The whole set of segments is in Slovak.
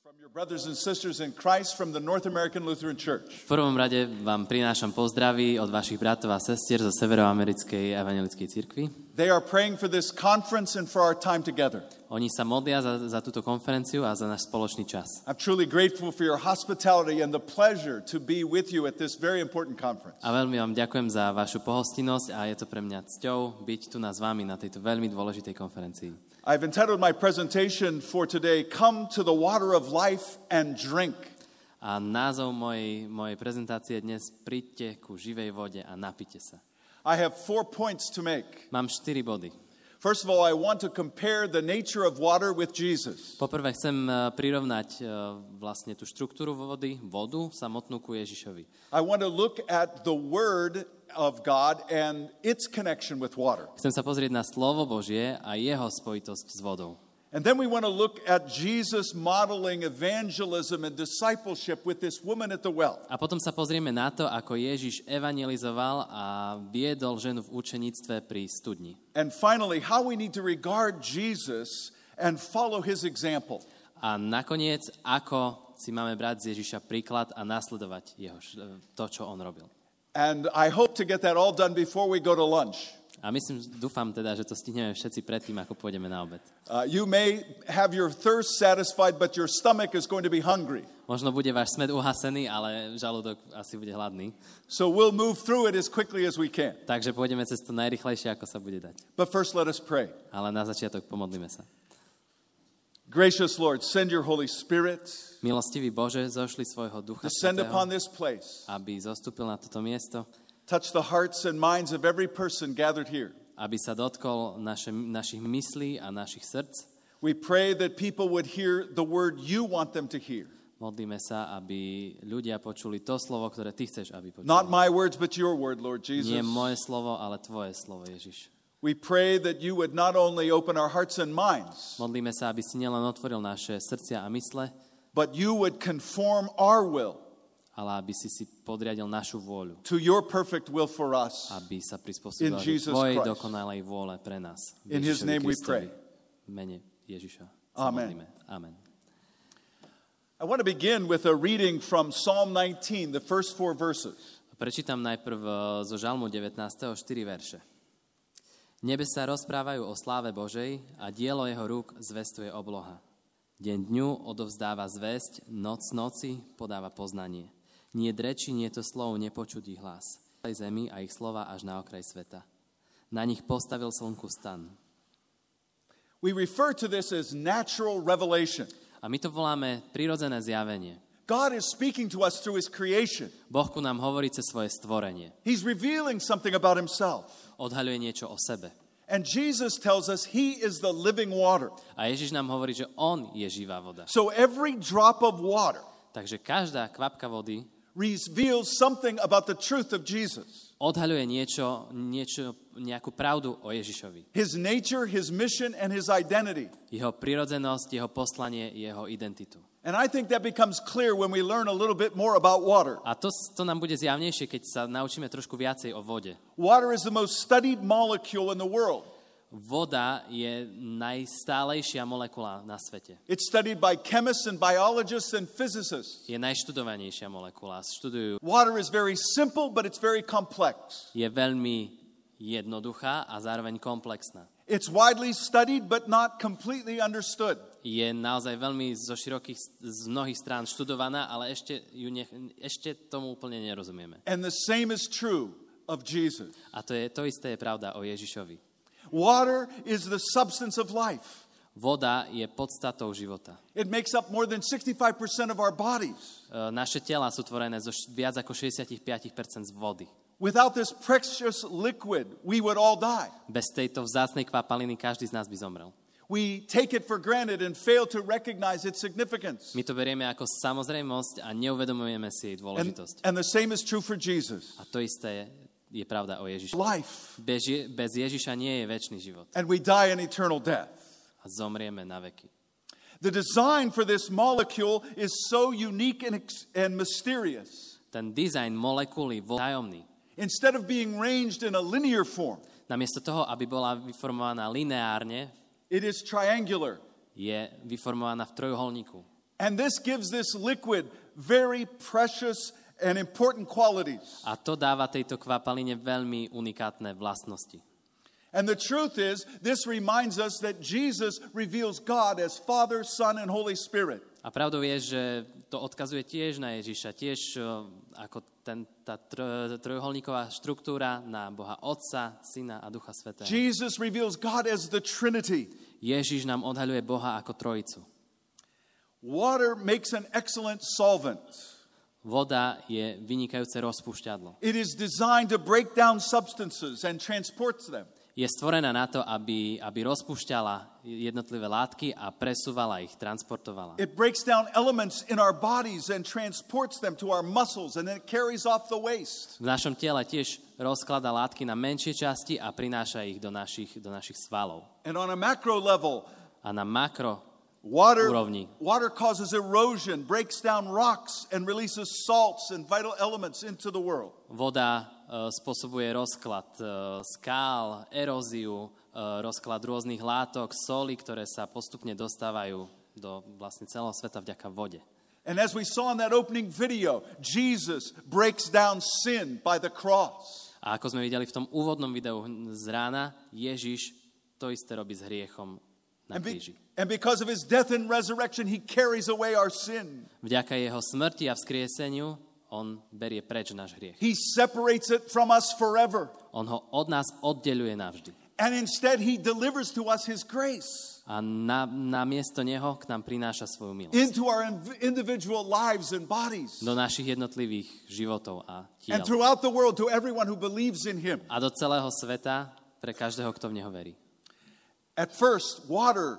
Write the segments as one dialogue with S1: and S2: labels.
S1: V prvom rade vám prinášam pozdravy od vašich bratov a sestier zo Severoamerickej evangelickej cirkvi.
S2: They are praying for this conference and for our time together.
S1: Oni sa modlia za, za túto konferenciu a za náš spoločný čas. A veľmi vám ďakujem za vašu pohostinnosť a je to pre mňa cťou byť tu na s vami na tejto veľmi dôležitej konferencii.
S2: I've entitled my presentation for today, Come to the Water of Life and Drink.
S1: A názov mojej, mojej prezentácie dnes Príďte ku živej vode a napite sa.
S2: I have four points to make.
S1: Mám štyri body.
S2: First of all, I want to compare the nature of water with Jesus.
S1: Poprvé chcem eh, prirovnať eh, vlastne tú štruktúru vody, vodu samotnú ku Ježišovi.
S2: I want to look at the Word of God and its connection with water.
S1: Chcem sa pozrieť na slovo Božie a jeho spojitosť s vodou.
S2: And then we want to look at Jesus modeling evangelism and discipleship with this woman at the well.
S1: A potom sa pozrieme na to, ako Ježiš evangelizoval a viedol ženu v učeníctve pri studni.
S2: And finally, how we need to regard Jesus and follow his example.
S1: A nakoniec, ako si máme brať z Ježiša príklad a nasledovať jeho, to, čo on robil.
S2: And I hope to get that all done before we go to lunch.
S1: A myslím, dúfam teda, že to stihneme všetci predtým, ako pôjdeme na obed.
S2: Uh, you may have your thirst satisfied, but your stomach is going to be hungry.
S1: Možno bude váš smet uhasený, ale žalúdok asi bude hladný.
S2: So we'll move through it as quickly as we can.
S1: Takže pôjdeme cez to najrychlejšie, ako sa bude dať.
S2: But first, let us pray.
S1: Ale na začiatok pomodlíme sa.
S2: Gracious Lord, send your Holy Spirit,
S1: Milostivý Bože, zošli svojho Ducha
S2: descend upon
S1: Svetého,
S2: this place,
S1: aby zostúpil na toto miesto,
S2: touch the hearts and minds of every person gathered here.
S1: aby sa dotkol naše, našich myslí a našich srdc.
S2: We pray that people would hear the word you want them to hear.
S1: Modlíme sa, aby ľudia počuli to slovo, ktoré Ty chceš, aby počuli.
S2: Not my words, but your word, Lord Jesus.
S1: Nie moje slovo, ale Tvoje slovo, Ježiš.
S2: We pray that you would not only open our hearts and minds,
S1: Modlíme sa, aby si nielen otvoril naše srdcia a mysle,
S2: but you would conform our will
S1: ale aby si si podriadil našu vôľu.
S2: to your perfect will for us.
S1: Aby sa
S2: In Jesus
S1: Tvojej
S2: Christ.
S1: dokonalej vôle pre nás.
S2: In His
S1: Ježišovi
S2: name we
S1: Kristovi.
S2: pray.
S1: V mene Ježiša. sa
S2: Amen.
S1: modlíme. Amen.
S2: I want to begin with a reading from Psalm 19, the first four verses.
S1: Prečítam najprv eh, zo Žalmu 19. 4 verše. Nebe sa rozprávajú o sláve Božej a dielo jeho rúk zvestuje obloha. Deň dňu odovzdáva zväzť, noc noci podáva poznanie. Nie dreči, nie to slov, nepočudí hlas. Aj zemi a ich slova až na okraj sveta. Na nich postavil slnku stan.
S2: We refer to this as natural revelation.
S1: A my to voláme prirodzené zjavenie.
S2: God is speaking to us through His creation.
S1: Boh ku nám hovorí cez svoje stvorenie.
S2: He's revealing something about Himself.
S1: Odhaľuje niečo o sebe.
S2: And Jesus tells us He is the living water.
S1: A Ježiš nám hovorí, že On je živá voda.
S2: So every drop of water
S1: Takže každá kvapka vody
S2: reveals something about the truth of Jesus.
S1: odhaľuje niečo, niečo, nejakú pravdu o Ježišovi.
S2: His nature, His mission, and His identity.
S1: Jeho prirodzenosť, jeho poslanie, jeho identitu.
S2: And I think that becomes clear when we learn a little bit more about water.
S1: A to, to nám bude zjavnejšie, keď sa naučíme trošku viacej o vode.
S2: Water is the most studied molecule in the world.
S1: Voda je najstálejšia molekula na svete.
S2: It's studied by chemists and biologists and physicists.
S1: Je najštudovanejšia molekula. Študujú.
S2: Water is very simple, but it's very complex.
S1: Je veľmi jednoduchá a zároveň komplexná.
S2: It's widely studied, but not completely understood.
S1: Je naozaj veľmi zo širokých, z mnohých strán študovaná, ale ešte, ju nech, ešte tomu úplne nerozumieme.
S2: And the same is true of Jesus.
S1: A to, je, to isté je pravda o Ježišovi.
S2: Water is the substance of life.
S1: Voda je podstatou života.
S2: It makes up more than 65% of our bodies.
S1: E, Naše tela sú tvorené zo viac ako 65% z vody.
S2: Without this precious liquid, we would all die.
S1: Bez tejto vzácnej kvapaliny každý z nás by zomrel.
S2: We take it for granted and fail to recognize its significance.
S1: My to berieme ako samozrejmosť a neuvedomujeme si jej
S2: And,
S1: dôležitosť.
S2: and the same is true for Jesus.
S1: A to isté je, pravda o Ježišovi.
S2: Life.
S1: Bez, Je- bez Ježiša nie je väčší život.
S2: And we die an eternal death.
S1: A zomrieme na veky.
S2: The design for this molecule is so unique and, ex- and mysterious.
S1: Ten dizajn molekuly vo tajomný.
S2: Instead of being ranged in a linear form,
S1: Namiesto toho, aby bola vyformovaná lineárne,
S2: it is triangular.
S1: je vyformovaná v trojuholníku.
S2: And this gives this liquid very precious and important qualities.
S1: A to dáva tejto kvapaline veľmi unikátne vlastnosti.
S2: And the truth is, this reminds us that Jesus reveals God as Father, Son, and Holy Spirit.
S1: A pravdou je, že to odkazuje tiež na Ježiša, tiež ako ten, tá tro, trojuholníková štruktúra na Boha Otca, Syna a Ducha Svetého.
S2: Jesus reveals God as the Trinity.
S1: Ježiš nám odhaľuje Boha ako trojicu.
S2: Water makes an excellent solvent.
S1: Voda je vynikajúce rozpúšťadlo.
S2: It is designed to break down substances and transports them.
S1: Je stvorená na to, aby, aby rozpúšťala jednotlivé látky a presúvala ich, transportovala.
S2: It breaks down elements in our bodies and transports them to our muscles and then it carries off the waste.
S1: V našom tele tiež rozklada látky na menšie časti a prináša ich do našich, do našich svalov.
S2: And on a macro level,
S1: A na makro
S2: water,
S1: Úrovni.
S2: water causes erosion, breaks down rocks, and releases salts and vital elements into the world.
S1: voda spôsobuje rozklad e, skál, eróziu, e, rozklad rôznych látok, soli, ktoré sa postupne dostávajú do vlastne celého sveta vďaka vode.
S2: And as we saw in that opening video, Jesus breaks down sin by the cross.
S1: A ako sme videli v tom úvodnom videu z rána, Ježiš to isté robí s hriechom na kríži.
S2: and because of his death and resurrection, he carries away our sin.
S1: Vďaka jeho smrti a vzkrieseniu on berie preč náš hriech.
S2: He separates it from us forever.
S1: On ho od nás oddeluje navždy.
S2: And instead, he delivers to us his grace
S1: A na, na miesto neho k nám prináša svoju milosť.
S2: into our individual lives and bodies.
S1: Do našich jednotlivých životov a
S2: And
S1: tiel.
S2: throughout the world to everyone who believes in him.
S1: A do celého sveta pre každého, kto v neho verí.
S2: At first, water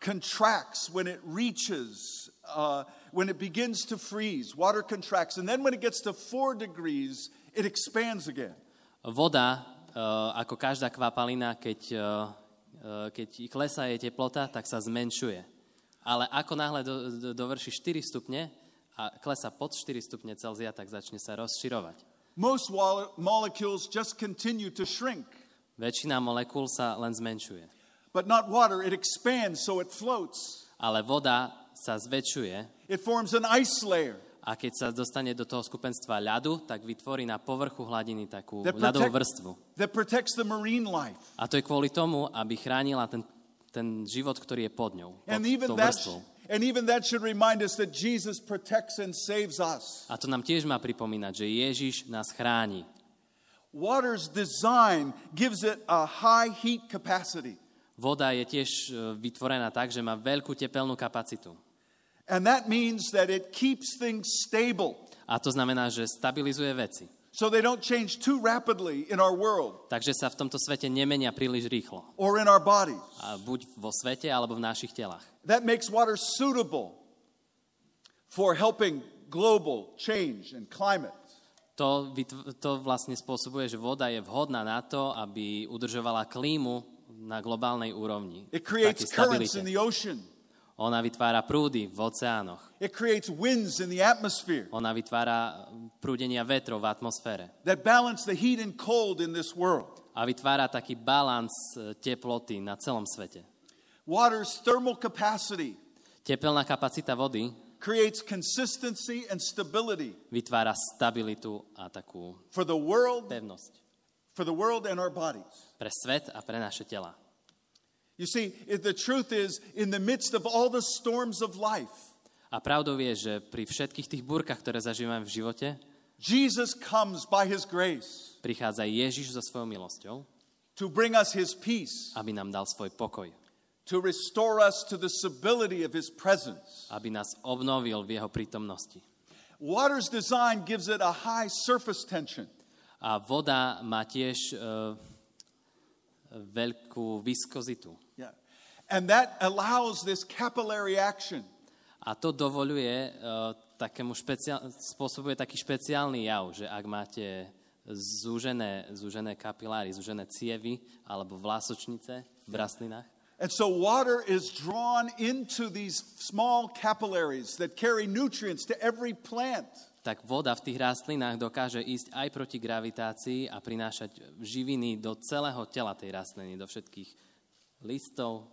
S2: contracts when it reaches, uh, when it begins to freeze. Water contracts. And then when it gets to four degrees, it expands again.
S1: Voda, eh, ako každá kvapalina, keď, eh, keď klesá jej teplota, tak sa zmenšuje. Ale ako náhle do, do, dovrší 4 stupne a klesá pod 4 stupne Celzia, tak začne sa rozširovať.
S2: Most molecules just continue to shrink,
S1: Väčšina molekúl sa len zmenšuje.
S2: but not water. It expands so it floats.
S1: Ale voda sa zväčšuje
S2: It forms an ice layer
S1: a keď sa dostane do toho skupenstva ľadu, tak vytvorí na povrchu hladiny takú
S2: that,
S1: ľadovú
S2: protect-
S1: vrstvu.
S2: that protects the marine life.
S1: A to je kvôli tomu, aby chránila ten, ten život, ktorý je pod ňou, pod
S2: And even,
S1: tou vrstvou.
S2: and even that should remind us that Jesus protects and saves us.
S1: A to nám tiež má pripomínať, že Ježiš nás chráni.
S2: Water's design gives it a high heat capacity.
S1: Voda je tiež e, vytvorená tak, že má veľkú tepelnú kapacitu.
S2: And that means that it keeps things stable
S1: A to znamená, že stabilizuje veci.
S2: so they don't change too rapidly in our world
S1: Takže sa v tomto svete nemenia príliš rýchlo.
S2: or in our bodies.
S1: A buď vo svete, alebo v našich telách.
S2: That makes water suitable for helping global change and climate.
S1: To, to vlastne spôsobuje, že voda je vhodná na to, aby udržovala klímu na globálnej úrovni.
S2: It creates currents in the ocean.
S1: Ona vytvára prúdy v oceánoch.
S2: It creates winds in the atmosphere
S1: Ona vytvára prúdenia vetrov v atmosfére.
S2: that balance the heat and cold in this world.
S1: A vytvára taký balans e, teploty na celom svete.
S2: Water's thermal capacity
S1: Tepelná kapacita vody
S2: creates consistency and stability
S1: vytvára stabilitu a takú
S2: for the world,
S1: pevnosť
S2: for the world and our bodies.
S1: pre svet a pre naše tela.
S2: You see, the truth is, in the midst of all the storms of life,
S1: A pravdou je, že pri všetkých tých búrkach, ktoré zažívame v živote,
S2: Jesus comes by his grace
S1: prichádza Ježiš so svojou milosťou,
S2: to bring us his peace,
S1: aby nám dal svoj pokoj,
S2: to restore us to the stability of his presence.
S1: aby nás obnovil v jeho prítomnosti.
S2: Water's design gives it a high surface tension.
S1: A voda má tiež uh, veľkú viskozitu.
S2: Yeah. And that allows this capillary action.
S1: A to dovoluje uh, takému špeciál, spôsobuje taký špeciálny jav, že ak máte zúžené, zúžené kapiláry, zúžené cievy alebo vlásočnice v rastlinách,
S2: And so water is drawn into these small capillaries that carry nutrients to every plant.
S1: Tak voda v tých rastlinách dokáže ísť aj proti gravitácii a prinášať živiny do celého tela tej rastliny, do všetkých listov.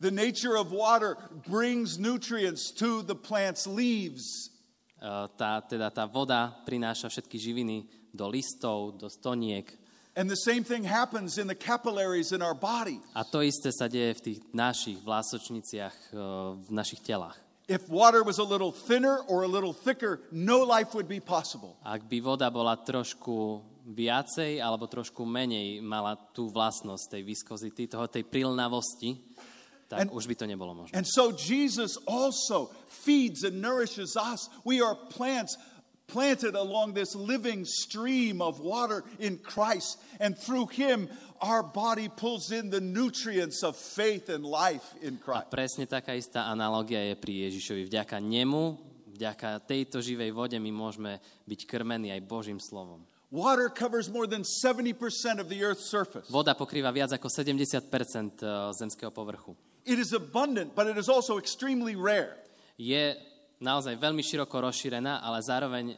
S2: The nature of water brings nutrients to the plant's leaves.
S1: Uh, tá, teda tá voda prináša všetky živiny do listov, do stoniek.
S2: And the same thing happens in the capillaries in our body.
S1: A to isté sa deje v tých našich vlásočniciach, uh, v našich telách.
S2: If water was a little thinner or a little thicker, no life would be possible.
S1: Ak by voda bola trošku viacej alebo trošku menej mala tú vlastnosť tej viskozity, toho, tej prilnavosti, tak
S2: And-
S1: už by to nebolo možné.
S2: And so Jesus also feeds and nourishes us. We are plants planted along this living stream of water in Christ. And through him, our body pulls in the nutrients of faith and life in
S1: A
S2: Christ.
S1: presne taká istá analogia je pri Ježišovi. Vďaka nemu, vďaka tejto živej vode my môžeme byť krmení aj Božím slovom.
S2: Water covers more than 70% of the earth's surface.
S1: Voda pokrýva viac ako 70% zemského povrchu.
S2: It is abundant, but it is also extremely rare.
S1: Je naozaj veľmi široko rozšírená, ale zároveň e,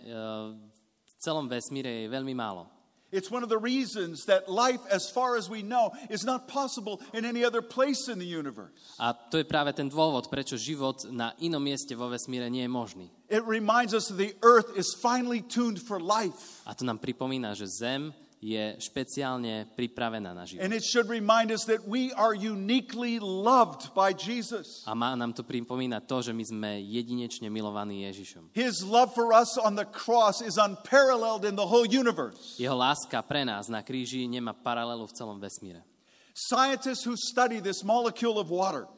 S1: v celom vesmíre je veľmi málo.
S2: It's one of the reasons that life, as far as we know, is not possible in any other place in the universe.
S1: A to je práve ten dôvod, prečo život na inom mieste vo vesmíre nie je možný.
S2: It reminds us that the earth is finely tuned for life.
S1: A to nám pripomína, že Zem je špeciálne pripravená na život.
S2: And it should remind us that we are uniquely loved by Jesus.
S1: A má nám to pripomínať to, že my sme jedinečne milovaní Ježišom.
S2: His love for us on the cross is unparalleled in the whole universe.
S1: Jeho láska pre nás na kríži nemá paralelu v celom vesmíre.
S2: Scientists who study this molecule of water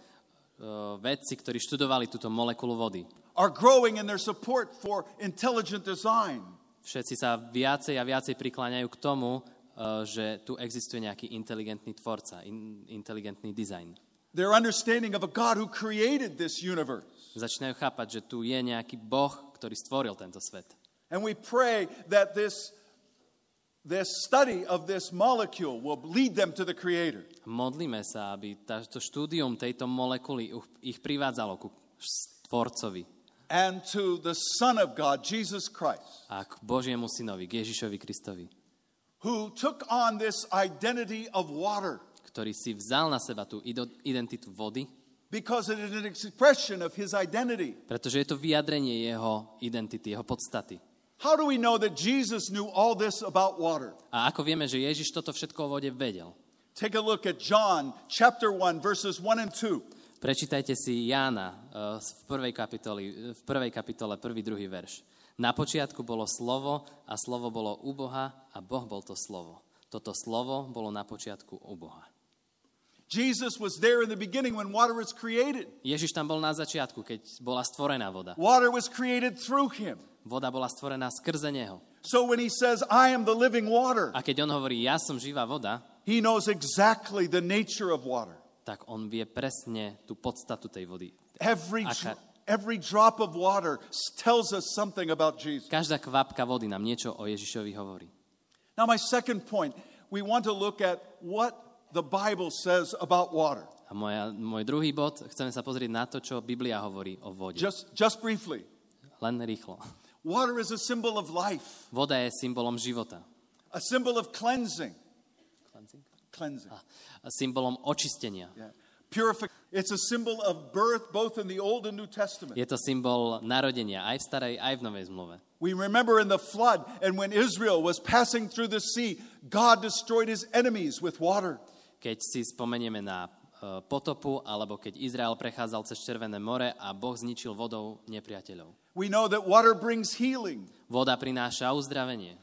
S1: Uh, vedci, ktorí študovali túto molekulu vody,
S2: are growing in their support for intelligent design.
S1: Všetci sa viacej a viacej prikláňajú k tomu, uh, že tu existuje nejaký inteligentný tvorca, in, inteligentný dizajn.
S2: Their understanding of a God who created this universe.
S1: Začínajú chápať, že tu je nejaký Boh, ktorý stvoril tento svet.
S2: And we pray that this, this study of this molecule will lead them to the Creator.
S1: Modlíme sa, aby táto štúdium tejto molekuly ich privádzalo ku Tvorcovi
S2: and to the Son of God, Jesus Christ,
S1: a k Božiemu synovi, k Ježišovi Kristovi,
S2: who took on this identity of water
S1: ktorý si vzal na seba tú identitu vody,
S2: because it is an expression of his identity.
S1: pretože je to vyjadrenie jeho identity, jeho podstaty.
S2: How do we know that Jesus knew all this about water?
S1: A ako vieme, že Ježiš toto všetko o vode vedel?
S2: Take a look at John chapter 1, verses 1 and 2.
S1: Prečítajte si Jána eh, v prvej, kapitoli, v prvej kapitole, prvý, druhý verš. Na počiatku bolo slovo a slovo bolo u Boha a Boh bol to slovo. Toto slovo bolo na počiatku u Boha.
S2: Jesus was there in the beginning when water was created.
S1: Ježiš tam bol na začiatku, keď bola stvorená voda.
S2: Water was created through him.
S1: Voda bola stvorená skrze Neho.
S2: So when he says, I am the living water,
S1: A keď on hovorí, ja som živá voda,
S2: he knows exactly the nature of water.
S1: Tak on vie presne tú podstatu tej vody.
S2: Every,
S1: Aká-
S2: every drop of water tells us something about Jesus.
S1: Každá kvapka vody nám niečo o Ježišovi hovorí.
S2: Now, my second point, we want to look at what the Bible says about water.
S1: A moja, môj druhý bod, chceme sa pozrieť na to, čo Biblia hovorí o vode.
S2: Just, just briefly.
S1: Len rýchlo.
S2: Water is a symbol of life,
S1: Voda je symbolom života.
S2: a symbol of cleansing. Cleansing.
S1: A symbolom očistenia.
S2: Yeah. Purific- it's a symbol of birth both in the Old and New Testament.
S1: Je to symbol narodenia aj v starej, aj v novej zmluve.
S2: We remember in the flood and when Israel was passing through the sea, God destroyed his enemies with water.
S1: Keď si spomenieme na e, potopu, alebo keď Izrael prechádzal cez Červené more a Boh zničil vodou nepriateľov.
S2: We know that water brings healing.
S1: Voda prináša uzdravenie.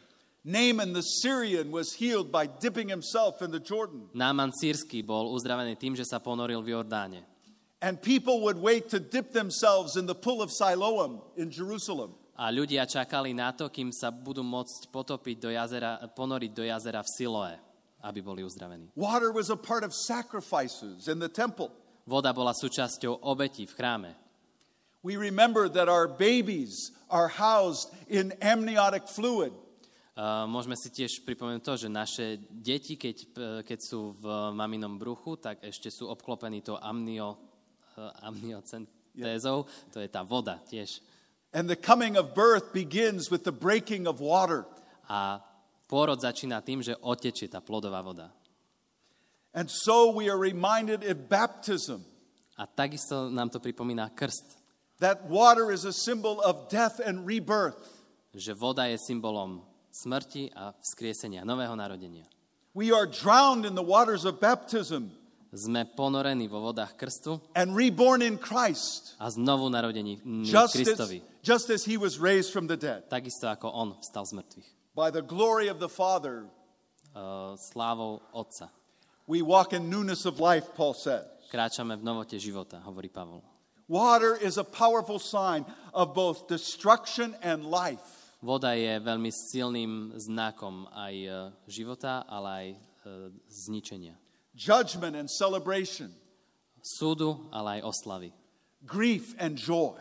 S2: Naaman the Syrian was healed by dipping himself in the Jordan.
S1: Náman sírsky bol uzdravený tým, že sa ponoril v Jordáne.
S2: And people would wait to dip themselves in the pool of Siloam in Jerusalem.
S1: A ľudia čakali na to, kým sa budú môcť potopiť do jazera, ponoriť do jazera v Siloe, aby boli uzdravení.
S2: Water was a part of sacrifices in the temple.
S1: Voda bola súčasťou obetí v chráme.
S2: We remember that our babies are housed in amniotic fluid.
S1: Môžeme si tiež pripomenúť to, že naše deti, keď, eh, keď sú v maminom bruchu, tak ešte sú obklopení to amnio, uh, amniocentézou, to je tá voda tiež.
S2: And the coming of birth begins with the breaking of water.
S1: A pôrod začína tým, že otečie tá plodová voda.
S2: And so we are reminded in baptism
S1: A takisto nám to pripomína krst,
S2: That water is a symbol of death and rebirth.
S1: že voda je symbolom smrti a vzkriesenia, nového narodenia.
S2: We are drowned in the waters of baptism
S1: Sme ponorení vo vodách krstu
S2: and reborn in Christ,
S1: a znovu narodení
S2: just as,
S1: Kristovi.
S2: just as he was raised from the dead.
S1: Takisto ako on vstal z mŕtvych.
S2: By the glory of the Father,
S1: Uh, slávou Otca.
S2: we walk in newness of life, Paul says.
S1: Kráčame v novote života, hovorí Pavol.
S2: Water is a powerful sign of both destruction and life.
S1: Voda je veľmi silným znakom aj e, života, ale aj e, zničenia.
S2: judgment and celebration,
S1: Súdu, ale aj oslavy.
S2: grief and joy.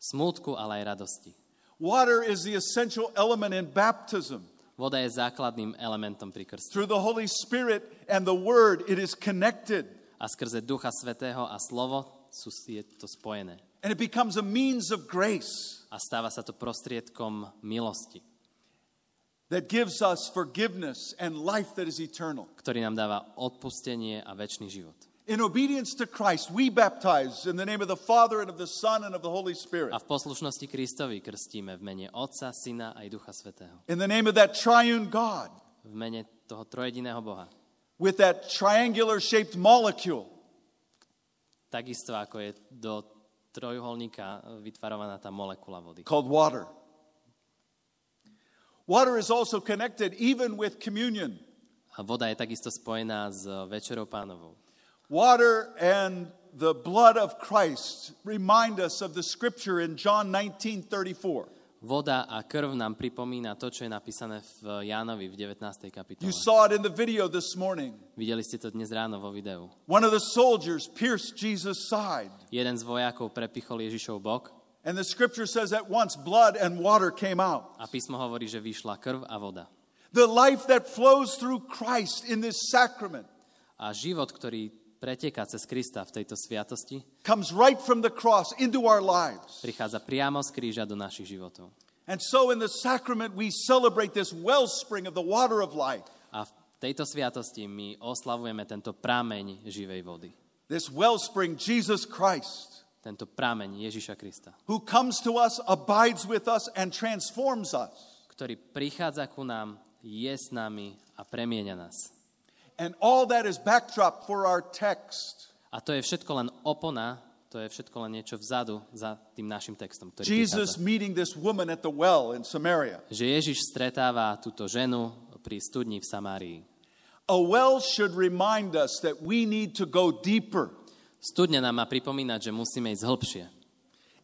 S1: Smútku, ale aj radosti.
S2: Water is the essential element in baptism.
S1: Voda je základným elementom pri krste.
S2: Through the Holy Spirit and the Word, it is connected
S1: A skrze Ducha Svetého a slovo sú, je to spojené.
S2: and it becomes a means of grace
S1: A stáva sa to prostriedkom milosti,
S2: that gives us forgiveness and life that is eternal.
S1: ktorý nám dáva odpustenie a väčší život.
S2: In obedience to Christ, we baptize in the name of the Father and of the Son and of the Holy Spirit.
S1: A v poslušnosti Kristovi krstíme v mene Otca, Syna aj Ducha Svetého.
S2: In the name of that triune God
S1: V mene toho trojediného Boha.
S2: with that triangular shaped molecule
S1: Takisto ako je do trojuholníka vytvarovaná tá molekula vody.
S2: called water. Water is also connected even with communion.
S1: A voda je takisto spojená s Večerou pánovou.
S2: Water and the blood of Christ remind us of the scripture in John 19:34.
S1: Voda a krv nám pripomína to, čo je napísané v Jánovi v 19. kapitole.
S2: You saw it in the video this morning.
S1: Videli ste to dnes ráno vo videu.
S2: One of the soldiers pierced Jesus' side,
S1: Jeden z vojakov prepichol Ježišov bok
S2: and the scripture says at once blood and water came out.
S1: a písmo hovorí, že vyšla krv a voda.
S2: The life that flows through Christ in this sacrament
S1: A život, ktorý preteká cez Krista v tejto sviatosti,
S2: comes right from the cross into our lives.
S1: prichádza priamo z kríža do našich životov.
S2: And so in the sacrament, we celebrate this wellspring of the water of life,
S1: A v tejto sviatosti my oslavujeme tento prameň živej vody.
S2: this wellspring, Jesus Christ,
S1: Tento prameň Ježiša Krista,
S2: who comes to us, abides with us, and transforms us.
S1: ktorý prichádza ku nám, je s nami a premieňa nás.
S2: And all that is backdrop for our text.
S1: A to je všetko len opona, to je všetko len niečo vzadu za tým našim textom, ktorý
S2: Jesus meeting this woman at the well in Samaria.
S1: Že Ježiš stretáva túto ženu pri studni v Samárii.
S2: A well should remind us that we need to go deeper.
S1: Studňa nám má pripomínať, že musíme ísť hĺbšie.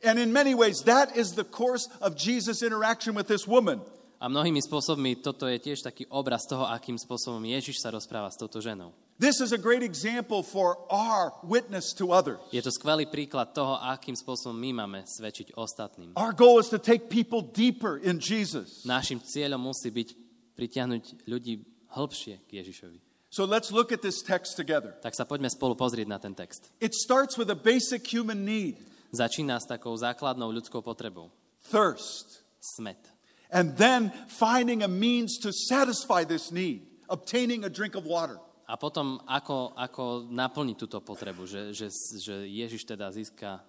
S2: And in many ways, that is the course of Jesus' interaction with this woman.
S1: A mnohými spôsobmi toto je tiež taký obraz toho, akým spôsobom Ježiš sa rozpráva s touto ženou.
S2: This is a great example for our witness to others.
S1: Je to skvelý príklad toho, akým spôsobom my máme svedčiť ostatným.
S2: Our goal is to take people deeper in Jesus.
S1: Našim cieľom musí byť pritiahnuť ľudí hĺbšie k Ježišovi.
S2: So let's look at this text together.
S1: Tak sa poďme spolu pozrieť na ten text.
S2: It starts with a basic human need
S1: Začína s takou základnou ľudskou potrebou.
S2: thirst,
S1: Smet.
S2: And then finding a means to satisfy this need, obtaining a drink of water.
S1: A potom, ako, ako naplniť túto potrebu, že, že, že Ježiš teda získa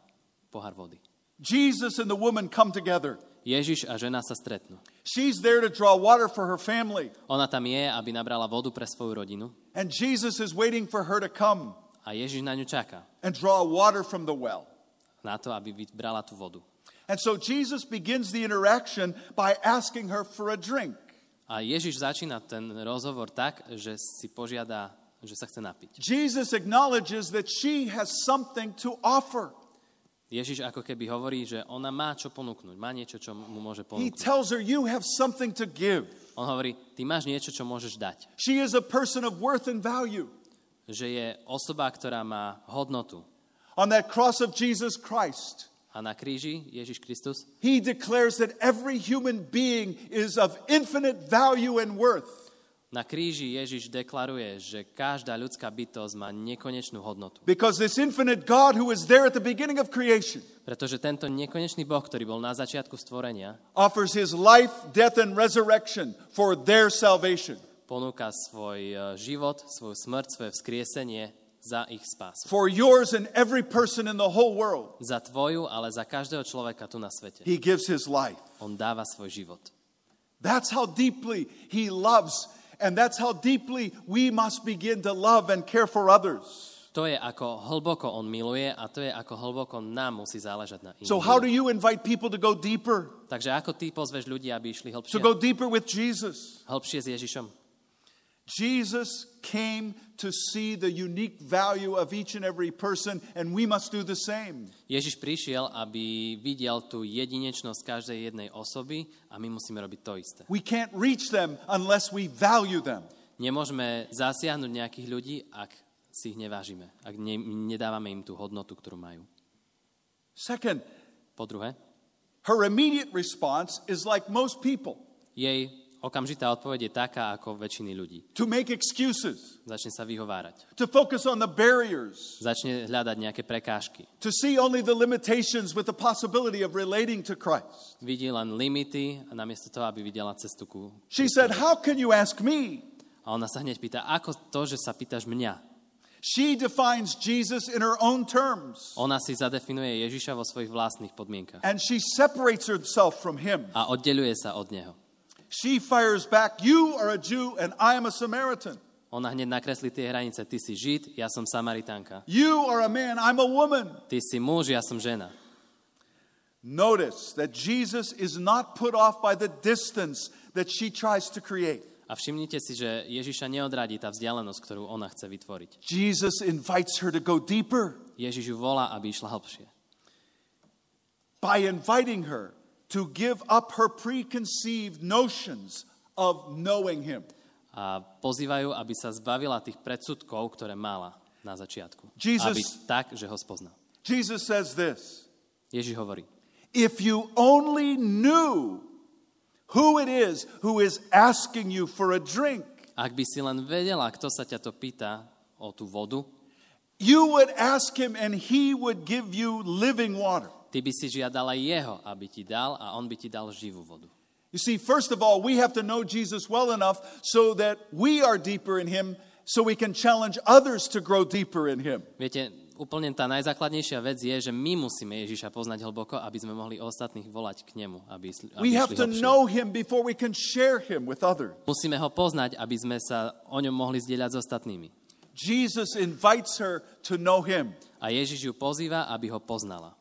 S1: pohár vody.
S2: Jesus and the woman come together.
S1: Ježiš a žena sa stretnú.
S2: She's there to draw water for her family,
S1: Ona tam je, aby nabrala vodu pre svoju rodinu
S2: and Jesus is waiting for her to come
S1: a Ježiš na ňu čaká.
S2: and draw water from the well.
S1: Na to, aby vybrala tú vodu.
S2: And so Jesus begins the interaction by asking her for a drink.
S1: A Ježiš začína ten rozhovor tak, že si požiada, že sa chce napiť.
S2: Jesus acknowledges that she has something to offer.
S1: Ježiš ako keby hovorí, že ona má čo ponúknuť, má niečo, čo mu môže
S2: He
S1: ponúknuť.
S2: tells her, You have something to give.
S1: On hovorí, ty máš niečo, čo môžeš dať.
S2: She is a person of worth and value.
S1: Že je osoba, ktorá má hodnotu.
S2: On that cross of Jesus Christ,
S1: A na kríži Ježiš Kristus
S2: he declares that every human being is of infinite value and worth
S1: Na kríži Ježiš deklaruje, že každá ľudská bytosť má nekonečnú hodnotu.
S2: because this infinite God who is there at the beginning of creation
S1: Pretože tento nekonečný Boh, ktorý bol na začiatku stvorenia,
S2: offers his life, death, and resurrection for their salvation.
S1: ponúka svoj e, život, svoju smrť, svoje vzkriesenie za ich spásu.
S2: for yours and every person in the whole world.
S1: Za tvoju, ale za každého človeka tu na svete.
S2: He gives his life.
S1: On dáva svoj život.
S2: That's how deeply he loves, and that's how deeply we must begin to love and care for others.
S1: To je ako hlboko on miluje a to je ako hlboko nám musí záležať na iných.
S2: So, how do you invite people to go deeper?
S1: Takže ako ty pozveš ľudí, aby išli
S2: To
S1: hĺbšie,
S2: go deeper with Jesus?
S1: hĺbšie s Ježišom?
S2: Jesus came to see the unique value of each and every person, and we must do the same.
S1: Ježiš prišiel, aby videl tú jedinečnosť každej jednej osoby a my musíme robiť to isté.
S2: We can't reach them unless we value them.
S1: Nemôžeme zasiahnuť nejakých ľudí, ak si ich nevážime, ak ne, nedávame im tú hodnotu, ktorú majú.
S2: Second,
S1: Po druhé,
S2: her immediate response is like most people
S1: jej okamžitá odpoveď je taká ako väčšiny ľudí.
S2: to make excuses,
S1: Začne sa vyhovárať.
S2: to focus on the barriers,
S1: Začne hľadať nejaké prekážky.
S2: to see only the limitations with the possibility of relating to Christ.
S1: Vidí len limity a namiesto toho, aby videla cestu ku...
S2: She said, How can you ask me?
S1: A ona sa hneď pýta, ako to, že sa pýtaš mňa?
S2: She defines Jesus in her own terms,
S1: Ona si zadefinuje Ježiša vo svojich vlastných podmienkach
S2: and she separates herself from him.
S1: a oddeluje sa od neho.
S2: She fires back, You are a Jew, and I am a Samaritan.
S1: Ona hneď nakreslí tie hranice. Ty si Žid, ja som Samaritánka.
S2: You are a man, I'm a woman.
S1: Ty si muž, ja som žena.
S2: Notice that Jesus is not put off by the distance that she tries to create.
S1: A všimnite si, že Ježiša neodradí tá vzdialenosť, ktorú ona chce vytvoriť.
S2: Jesus invites her to go deeper
S1: Ježiš ju volá, aby išla hlbšie.
S2: by inviting her to give up her preconceived notions of knowing him.
S1: A pozývajú, aby sa zbavila tých predsudkov, ktoré mala na začiatku.
S2: Jesus-
S1: Aby tak, že ho spozná.
S2: Jesus says this
S1: Ježiš hovorí,
S2: If you only knew who it is who is asking you for a drink,
S1: ak by si len vedela, kto sa ťa to pýta o tú vodu,
S2: you would ask him and he would give you living water.
S1: Ty by si žiadala jeho, aby ti dal a on by ti dal živú vodu.
S2: You see, first of all, we have to know Jesus well enough so that we are deeper in him, so we can challenge others to grow deeper in him.
S1: Viete, úplne tá najzákladnejšia vec je, že my musíme Ježiša poznať hlboko, aby sme mohli ostatných volať k nemu, aby, aby
S2: We have to know him before we can share him with others.
S1: Musíme ho poznať, aby sme sa o ňom mohli zdieľať s ostatnými.
S2: Jesus invites her to know him.
S1: A Ježiš ju pozýva, aby ho poznala.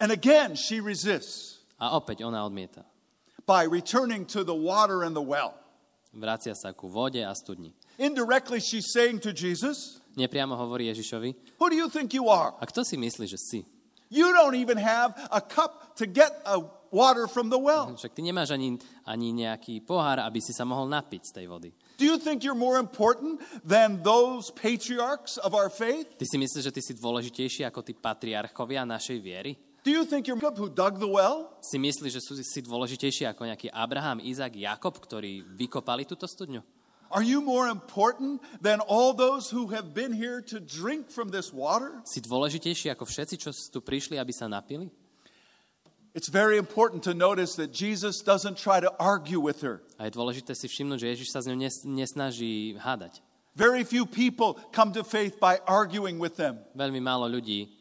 S2: And again, she resists
S1: A opäť ona odmieta.
S2: by returning to the water and the well.
S1: Vracia sa ku vode a studni.
S2: Indirectly, she's saying to Jesus,
S1: Nepriamo hovorí Ježišovi,
S2: Who do you think you are?
S1: a kto si myslí, že si?
S2: You don't even have a cup to get a water from the well.
S1: Však ty nemáš ani, ani nejaký pohár, aby si sa mohol napiť z tej vody.
S2: Do you think you're more important than those patriarchs of our faith?
S1: Ty si myslíš, že ty si dôležitejší ako tí patriarchovia našej viery?
S2: Do you think you're who dug the well?
S1: Si myslíš, že sú si dôležitejší ako nejaký Abraham, Izak, Jakob, ktorí vykopali túto studňu?
S2: Are you more important than all those who have been here to drink from this water?
S1: Si dôležitejší ako všetci, čo tu prišli, aby sa napili?
S2: It's very important to notice that Jesus doesn't try to argue with her.
S1: A je dôležité si všimnúť, že Ježiš sa s ňou nes- nesnaží hádať.
S2: Very few people come to faith by arguing with them.
S1: Veľmi málo ľudí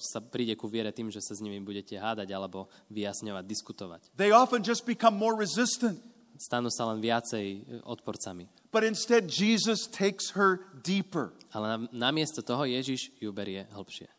S1: sa príde ku viere tým, že sa s nimi budete hádať alebo vyjasňovať, diskutovať.
S2: They often just become more resistant.
S1: Stanú sa len viacej e, odporcami.
S2: But instead, Jesus takes her deeper.
S1: Ale na, namiesto toho Ježiš ju berie hlbšie.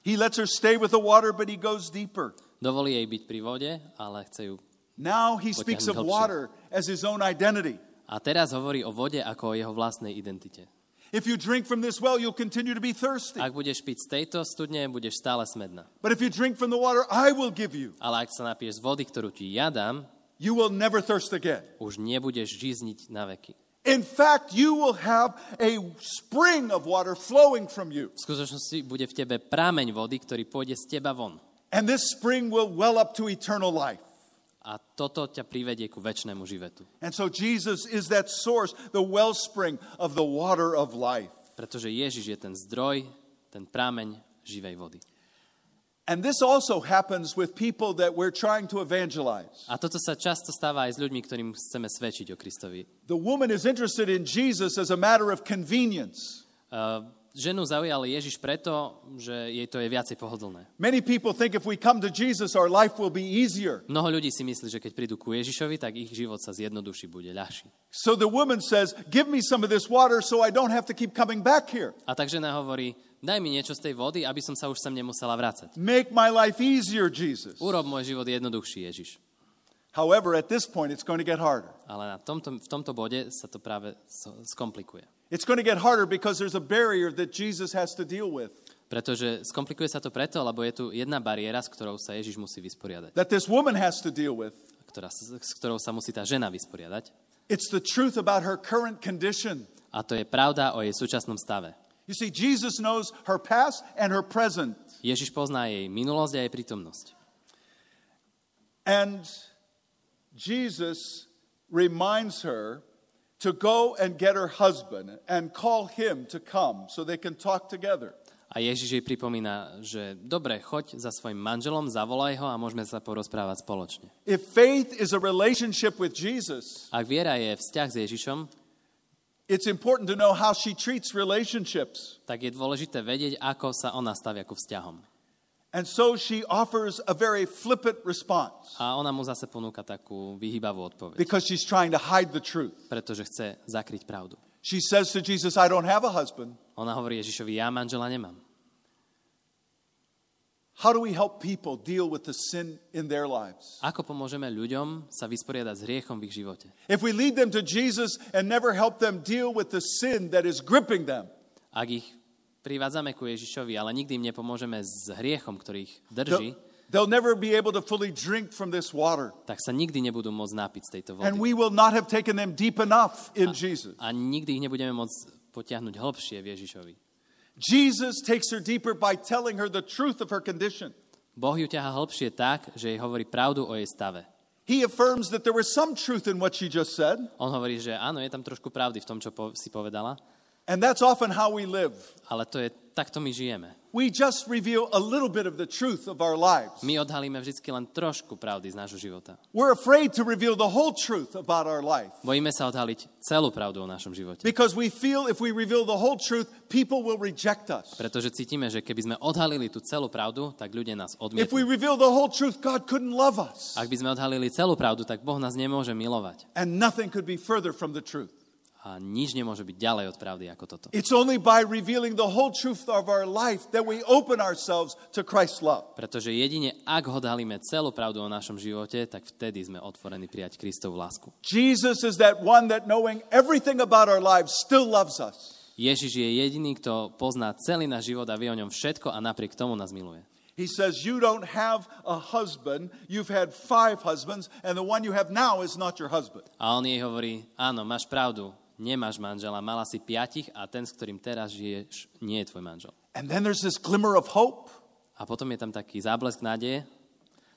S2: He lets her stay with the water, but he goes deeper.
S1: Dovolí jej byť pri vode, ale chce ju...
S2: Now he speaks of water as his own identity.
S1: A teraz hovorí o vode ako o jeho vlastnej identite.
S2: If you drink from this well, you'll continue to be thirsty.
S1: Ak budeš piť z tejto studne, budeš stále smedná.
S2: But if you drink from the water I will give you,
S1: Ale ak sa napiješ z vody, ktorú ti ja dám,
S2: you will never thirst again.
S1: už nebudeš žízniť na veky.
S2: In fact, you will have a spring of water flowing from you.
S1: V skutočnosti bude v tebe prámeň vody, ktorý pôjde z teba von.
S2: And this spring will well up to eternal life.
S1: A toto ťa privedie ku väčšnému živetu.
S2: And so Jesus is that source, the wellspring of the water of life.
S1: Pretože Ježiš je ten zdroj, ten prámeň živej vody.
S2: And this also happens with people that we're trying to evangelize.
S1: A toto sa často stáva aj s ľuďmi, ktorým chceme svedčiť o Kristovi.
S2: The woman is interested in Jesus as a matter of convenience.
S1: Uh, ženu zaujal Ježiš preto, že jej to je viacej pohodlné.
S2: Many people think if we come to Jesus, our life will be easier.
S1: Mnoho ľudí si myslí, že keď prídu ku Ježišovi, tak ich život sa zjednoduší, bude ľahší.
S2: So the woman says, Give me some of this water so I don't have to keep coming back here.
S1: A tak žena hovorí, daj mi niečo z tej vody, aby som sa už sem nemusela vrácať.
S2: Make my life easier, Jesus.
S1: Urob môj život jednoduchší, Ježiš.
S2: However, at this point, it's going to get harder.
S1: Ale na tomto, v tomto bode sa to práve skomplikuje.
S2: It's going to get harder because there's a barrier that Jesus has to deal with.
S1: Pretože skomplikuje sa to preto, lebo je tu jedna bariéra, s ktorou sa Ježiš musí vysporiadať.
S2: That this woman has to deal with.
S1: Ktorá, s ktorou sa musí tá žena vysporiadať.
S2: It's the truth about her current condition.
S1: A to je pravda o jej súčasnom stave.
S2: You see, Jesus knows her past and her present.
S1: Ježiš pozná jej minulosť a jej prítomnosť.
S2: And Jesus reminds her to go and get her husband and call him to come so they can talk together.
S1: A Ježiš jej pripomína, že dobre, choď za svojim manželom, zavolaj ho a môžeme sa porozprávať spoločne.
S2: If faith is a relationship with Jesus,
S1: Ak viera je vzťah s Ježišom,
S2: it's important to know how she treats relationships.
S1: tak je dôležité vedieť, ako sa ona stavia ku vzťahom.
S2: And so she offers a very flippant response
S1: A ona mu zase ponúka takú vyhýbavú odpoveď,
S2: because she's trying to hide the truth.
S1: pretože chce zakryť pravdu.
S2: She says to Jesus, I don't have a husband.
S1: Ona hovorí Ježišovi, ja manžela nemám.
S2: How do we help people deal with the sin in their lives?
S1: Ako pomôžeme ľuďom sa vysporiadať s hriechom v ich živote?
S2: If we lead them to Jesus and never help them deal with the sin that is gripping them,
S1: Ak ich privádzame ku Ježišovi, ale nikdy im nepomôžeme s hriechom, ktorý ich drží,
S2: they'll, never be able to fully drink from this water.
S1: tak sa nikdy nebudú môcť nápiť z tejto
S2: And
S1: vody.
S2: we will not have taken them deep enough in Jesus.
S1: A nikdy ich nebudeme môcť potiahnuť hlbšie v Ježišovi.
S2: Jesus takes her deeper by telling her the truth of her condition.
S1: Boh ju ťaha hlbšie tak, že jej hovorí pravdu o jej stave.
S2: He affirms that there was some truth in what she just said,
S1: On hovorí, že áno, je tam trošku pravdy v tom, čo po- si povedala,
S2: and that's often how we live.
S1: ale to je, takto my žijeme.
S2: We just reveal a little bit of the truth of our lives.
S1: My odhalíme vždy len trošku pravdy z nášho života.
S2: We're afraid to reveal the whole truth about our life
S1: Bojíme sa odhaliť celú pravdu o našom živote.
S2: because we feel if we reveal the whole truth, people will reject us.
S1: Pretože cítime, že keby sme odhalili tú celú pravdu, tak ľudia nás
S2: If we
S1: odmietnú.
S2: reveal the whole truth, God couldn't love us.
S1: Ak by sme odhalili celú pravdu, tak Boh nás nemôže milovať.
S2: And nothing could be further from the truth.
S1: A nič nemôže byť ďalej od pravdy ako toto.
S2: It's only by revealing the whole truth of our life that we open ourselves to Christ's love.
S1: Pretože jedine ak odhalíme celú pravdu o našom živote, tak vtedy sme otvorení prijať Kristovu lásku.
S2: Jesus is that one that knowing everything about our lives still loves us.
S1: Ježiš je jediný, kto pozná celý náš život a vie o ňom všetko a napriek tomu nás miluje.
S2: He says, You don't have a husband, you've had five husbands, and the one you have now is not your husband.
S1: A on jej hovorí, áno, máš pravdu, nemáš manžela, mala si piatich a ten, s ktorým teraz žiješ, nie je tvoj manžel.
S2: And then there's this glimmer of hope.
S1: A potom je tam taký záblesk nádeje.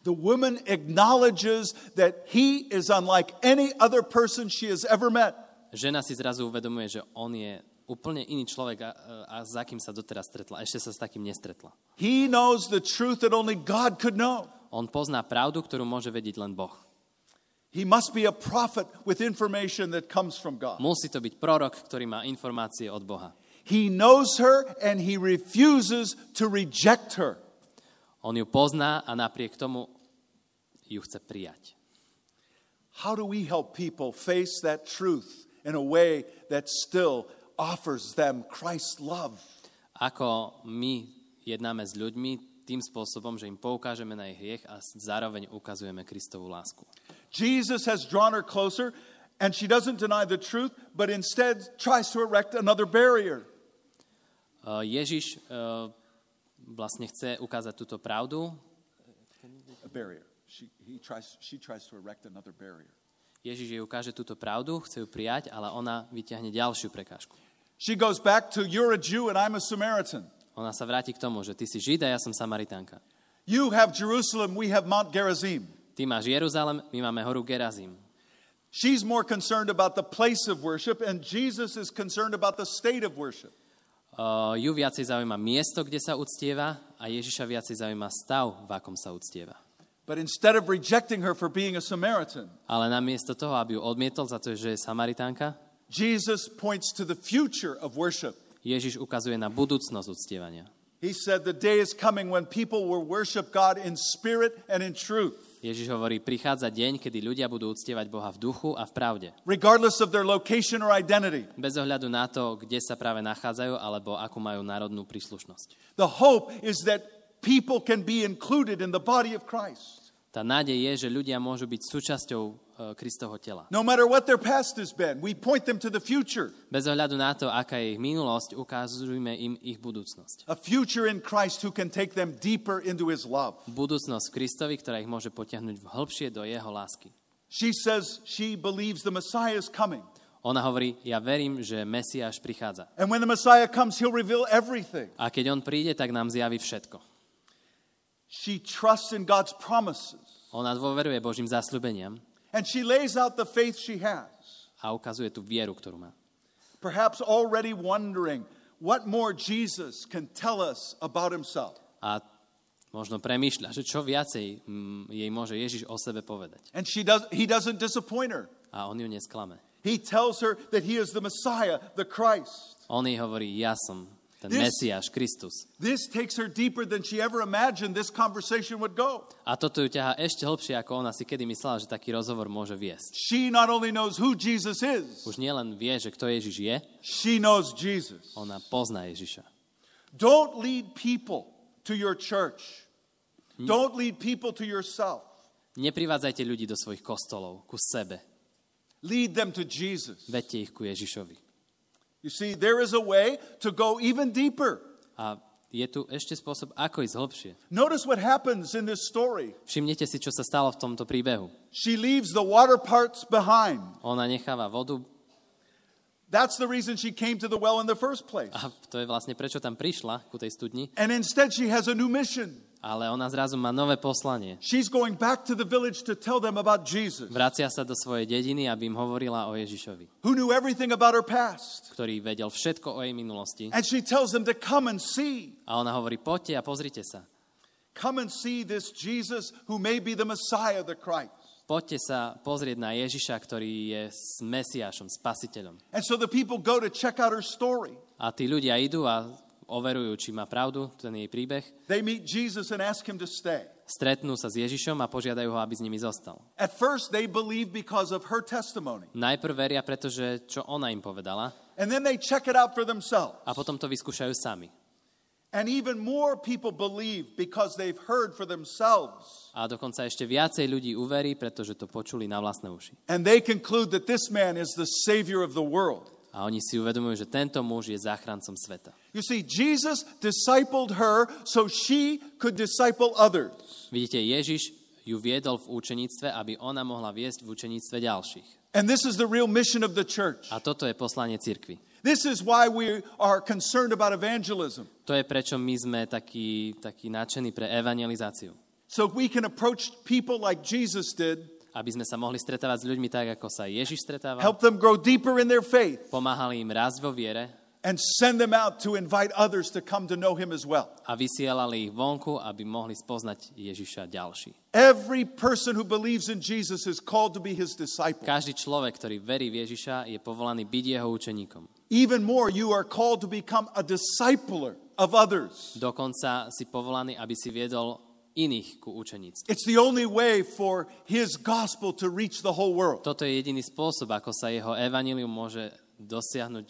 S2: The woman acknowledges that he is unlike any other person she has ever met.
S1: Žena si zrazu uvedomuje, že on je úplne iný človek, a, a za kým sa doteraz stretla. Ešte sa s takým nestretla.
S2: He knows the truth that only God could know.
S1: On pozná pravdu, ktorú môže vedieť len Boh.
S2: He must be a prophet with information that comes from God.
S1: Musí to byť prorok, ktorý má informácie od Boha.
S2: He knows her and he refuses to reject her.
S1: On ju pozná a napriek tomu ju chce prijať.
S2: How do we help people face that truth in a way that still offers them Christ's love?
S1: Ako my jednáme s ľuďmi tým spôsobom, že im poukážeme na ich hriech a zároveň ukazujeme Kristovú lásku.
S2: Jesus has drawn her closer, and she doesn't deny the truth, but instead tries to erect another barrier.
S1: Uh, Ježiš uh, vlastne chce ukázať túto pravdu.
S2: A barrier. She, he tries, she tries to erect another barrier.
S1: Ježiš jej ukáže túto pravdu, chce ju prijať, ale ona vyťahne ďalšiu prekážku.
S2: She goes back to, You're a Jew and I'm a Samaritan.
S1: Ona sa vráti k tomu, že ty si Žid a ja som Samaritánka.
S2: You have Jerusalem, we have Mount Gerizim.
S1: Ty máš Jeruzalem, my máme horu Gerazim.
S2: She's more concerned about the place of worship, and Jesus is concerned about the state of worship.
S1: Uh, ju viacej zaujíma miesto, kde sa uctieva a Ježiša viacej zaujíma stav, v akom sa uctieva.
S2: But instead of rejecting her for being a Samaritan,
S1: Ale namiesto toho, aby ju odmietol za to, že je Samaritánka,
S2: Jesus points to the future of worship.
S1: Ježiš ukazuje na budúcnosť uctievania.
S2: He said, The day is coming when people will worship God in spirit and in truth,
S1: Ježiš hovorí, prichádza deň, kedy ľudia budú uctievať Boha v duchu a v pravde.
S2: regardless of their location or identity.
S1: Bez ohľadu na to, kde sa práve nachádzajú alebo akú majú národnú príslušnosť.
S2: The hope is that people can be included in the body of Christ.
S1: Tá nádej je, že ľudia môžu byť súčasťou Kristovho tela.
S2: No matter what their past has been, we point them to the future,
S1: Bez ohľadu na to, aká je ich minulosť, ukazujme im ich budúcnosť.
S2: a future in Christ who can take them deeper into his love.
S1: Budúcnosť v Kristovi, ktorá ich môže potiahnuť hlbšie do jeho lásky.
S2: She says she believes the Messiah is coming.
S1: Ona hovorí, ja verím, že Mesiáš prichádza.
S2: And when the Messiah comes, he'll reveal everything.
S1: A keď on príde, tak nám zjaví všetko.
S2: She trusts in God's promises.
S1: Ona dôveruje Božím zasľubeniam
S2: And she lays out the faith she has,
S1: a ukazuje tú vieru, ktorú má.
S2: perhaps already wondering what more Jesus can tell us about himself.
S1: A možno premýšľa, že čo viacej mm, jej môže Ježiš o sebe povedať.
S2: And she does, he doesn't disappoint her.
S1: A on ju nesklame.
S2: He tells her that he is the Messiah, the Christ.
S1: On jej hovorí, ja som ten
S2: This-
S1: Mesiáš, Kristus.
S2: This takes her deeper than she ever imagined this conversation would go.
S1: A toto ju ťahá ešte hlbšie, ako ona si kedy myslela, že taký rozhovor môže viesť.
S2: She not only knows who Jesus is,
S1: Už nielen vie, že kto Ježiš je,
S2: she knows Jesus.
S1: ona pozná Ježiša.
S2: Don't lead people to your church. Don't lead people to yourself.
S1: Neprivádzajte ľudí do svojich kostolov, ku sebe.
S2: Lead them to Jesus.
S1: Vedte ich ku Ježišovi.
S2: You see, there is a way to go even deeper.
S1: A je tu ešte spôsob, ako ísť hlbšie.
S2: Notice what happens in this story.
S1: Všimnite si, čo sa stalo v tomto príbehu.
S2: She leaves the water parts behind.
S1: Ona necháva vodu
S2: That's the reason she came to the well in the first place.
S1: a to je vlastne prečo tam prišla ku tej studni,
S2: And instead, she has a new mission.
S1: Ale ona zrazu má nové poslanie.
S2: She's going back to the village to tell them about Jesus,
S1: Vracia sa do svojej dediny, aby im hovorila o Ježišovi,
S2: who knew everything about her past.
S1: ktorý vedel všetko o jej minulosti.
S2: And she tells them to come and see.
S1: A ona hovorí, poďte a pozrite sa.
S2: Come and see this Jesus who may be the Messiah, the Christ.
S1: Poďte sa pozrieť na Ježiša, ktorý je s Mesiášom, spasiteľom.
S2: And so the people go to check out her story.
S1: A tí ľudia idú a overujú, či má pravdu ten jej príbeh.
S2: They meet Jesus and ask him to stay.
S1: Stretnú sa s Ježišom a požiadajú ho, aby s nimi zostal.
S2: At first, they believe because of her testimony.
S1: Najprv veria, pretože čo ona im povedala,
S2: And then they check it out for themselves.
S1: a potom to vyskúšajú sami.
S2: And even more people believe because they've heard for themselves.
S1: A dokonca ešte viacej ľudí uverí, pretože to počuli na vlastné uši.
S2: And they conclude that this man is the Savior of the world.
S1: A oni si uvedomujú, že tento muž je záchrancom sveta.
S2: You see, Jesus discipled her so she could disciple others.
S1: Vidíte, Ježiš ju viedol v učeníctve, aby ona mohla viesť v učeníctve ďalších.
S2: And this is the real mission of the church.
S1: A toto je poslanie cirkvi.
S2: This is why we are concerned about evangelism.
S1: To je prečo my sme takí, takí nadšení pre evangelizáciu.
S2: So we can approach people like Jesus did,
S1: Aby sme sa mohli stretávať s ľuďmi tak, ako sa Ježiš stretával.
S2: help them grow deeper in their faith,
S1: Pomáhali im rásť vo viere
S2: and send them out to invite others to come to know him as well.
S1: a vysielali ich vonku, aby mohli spoznať Ježiša ďalší.
S2: Every person who believes in Jesus is called to be his disciple.
S1: Každý človek, ktorý verí v Ježiša, je povolaný byť jeho učeníkom.
S2: Even more, you are called to become a discipler of others.
S1: Dokonca si povolaný, aby si viedol iných ku učeníctvu.
S2: It's the only way for his gospel to reach the whole world.
S1: Toto je jediný spôsob, ako sa jeho evanilium môže dosiahnuť,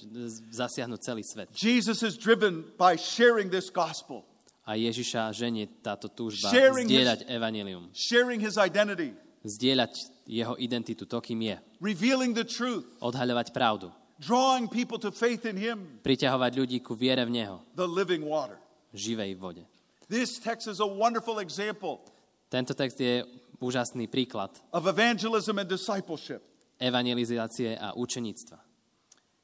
S1: zasiahnuť celý svet.
S2: Jesus is driven by sharing this gospel,
S1: A Ježiša ženie táto túžba
S2: Sharing his-
S1: zdieľať evanilium,
S2: sharing his identity,
S1: zdieľať jeho identitu, to, kým je,
S2: revealing the truth,
S1: odhaľovať pravdu,
S2: drawing people to faith in him,
S1: priťahovať ľudí ku viere v Neho,
S2: the living water.
S1: živej vode.
S2: This text is a wonderful example
S1: Tento text je úžasný príklad
S2: of evangelism and discipleship.
S1: evangelizácie a učeníctva.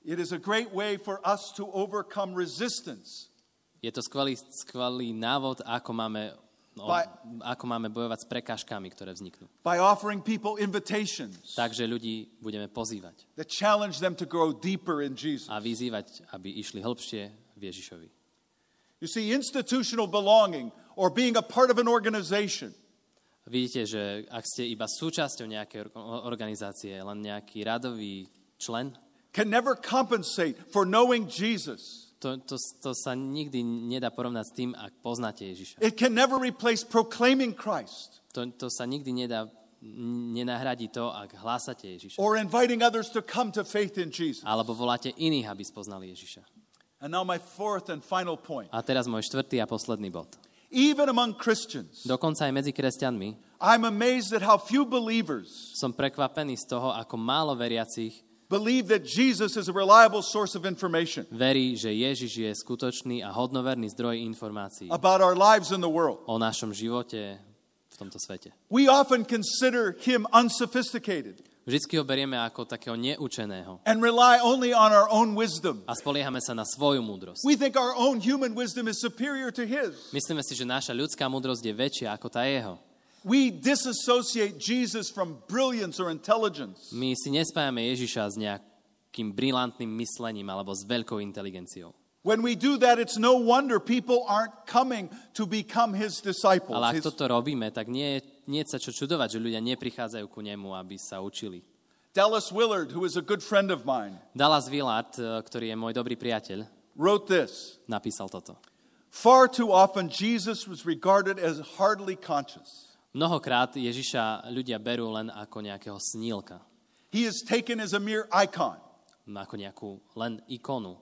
S2: It is a great way for us to overcome resistance
S1: Je to skvelý, skvelý návod, ako máme, no,
S2: By-
S1: ako máme bojovať s prekážkami, ktoré vzniknú.
S2: by offering people invitations
S1: Takže ľudí budeme pozývať
S2: that challenge them to grow deeper in Jesus.
S1: a vyzývať, aby išli hĺbšie v Ježišovi.
S2: You see, institutional belonging or being a part of an organization
S1: Vidíte, že ak ste iba súčasťou nejakej or- organizácie, len nejaký radový člen,
S2: can never compensate for knowing Jesus
S1: To, to, to sa nikdy nedá porovnať s tým, ak poznáte Ježiša.
S2: It can never replace proclaiming Christ
S1: To, to sa nikdy nedá, nenahradí to, ak hlásate Ježiša.
S2: or inviting others to come to faith in Jesus.
S1: Alebo voláte iných, aby spoznali Ježiša.
S2: And now, my fourth and final point.
S1: A teraz môj štvrtý a posledný bod.
S2: Even among Christians,
S1: Dokonca aj medzi kresťanmi
S2: I'm amazed at how few believers
S1: som prekvapený z toho, ako málo veriacich
S2: believe that Jesus is a reliable source of information
S1: verí, že Ježiš je skutočný a hodnoverný zdroj informácií
S2: about our lives in the world.
S1: o našom živote v tomto svete.
S2: We often consider him unsophisticated
S1: Vždycky ho berieme ako takého neučeného
S2: and rely only on our own wisdom.
S1: a spoliehame sa na svoju múdrosť.
S2: We think our own human wisdom is superior to his.
S1: Myslíme si, že naša ľudská múdrosť je väčšia ako tá jeho.
S2: We disassociate Jesus from brilliance or intelligence.
S1: My si nespájame Ježiša s nejakým brilantným myslením alebo s veľkou inteligenciou.
S2: When we do that, it's no wonder people aren't coming to become his disciples.
S1: Ale ak toto robíme, tak nie, nie sa čo čudovať, že ľudia neprichádzajú ku nemu, aby sa učili.
S2: Dallas Willard, who is a good friend of mine,
S1: Dallas Willard, eh, ktorý je môj dobrý priateľ,
S2: wrote this
S1: napísal toto.
S2: Far too often, Jesus was regarded as hardly conscious.
S1: Mnohokrát Ježiša ľudia berú len ako nejakého snílka,
S2: He is taken as a mere icon,
S1: ako nejakú len ikonu,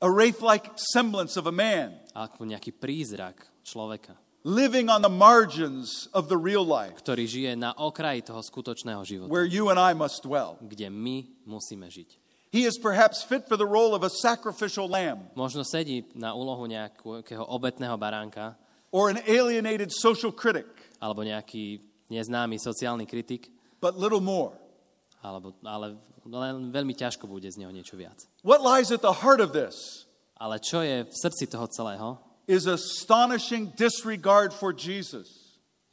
S2: a wraith like semblance of a man,
S1: ako nejaký prízrak človeka,
S2: living on the margins of the real life,
S1: ktorý žije na okraji toho skutočného života,
S2: where you and I must dwell.
S1: kde my musíme žiť.
S2: He is perhaps fit for the role of a sacrificial lamb
S1: Možno sedí na úlohu nejakého obetného baránka,
S2: or an alienated social critic,
S1: alebo nejaký neznámy sociálny kritik,
S2: but little more.
S1: alebo, ale len veľmi ťažko bude z neho niečo viac.
S2: What lies at the heart of this
S1: Ale čo je v srdci toho celého,
S2: is astonishing disregard for Jesus.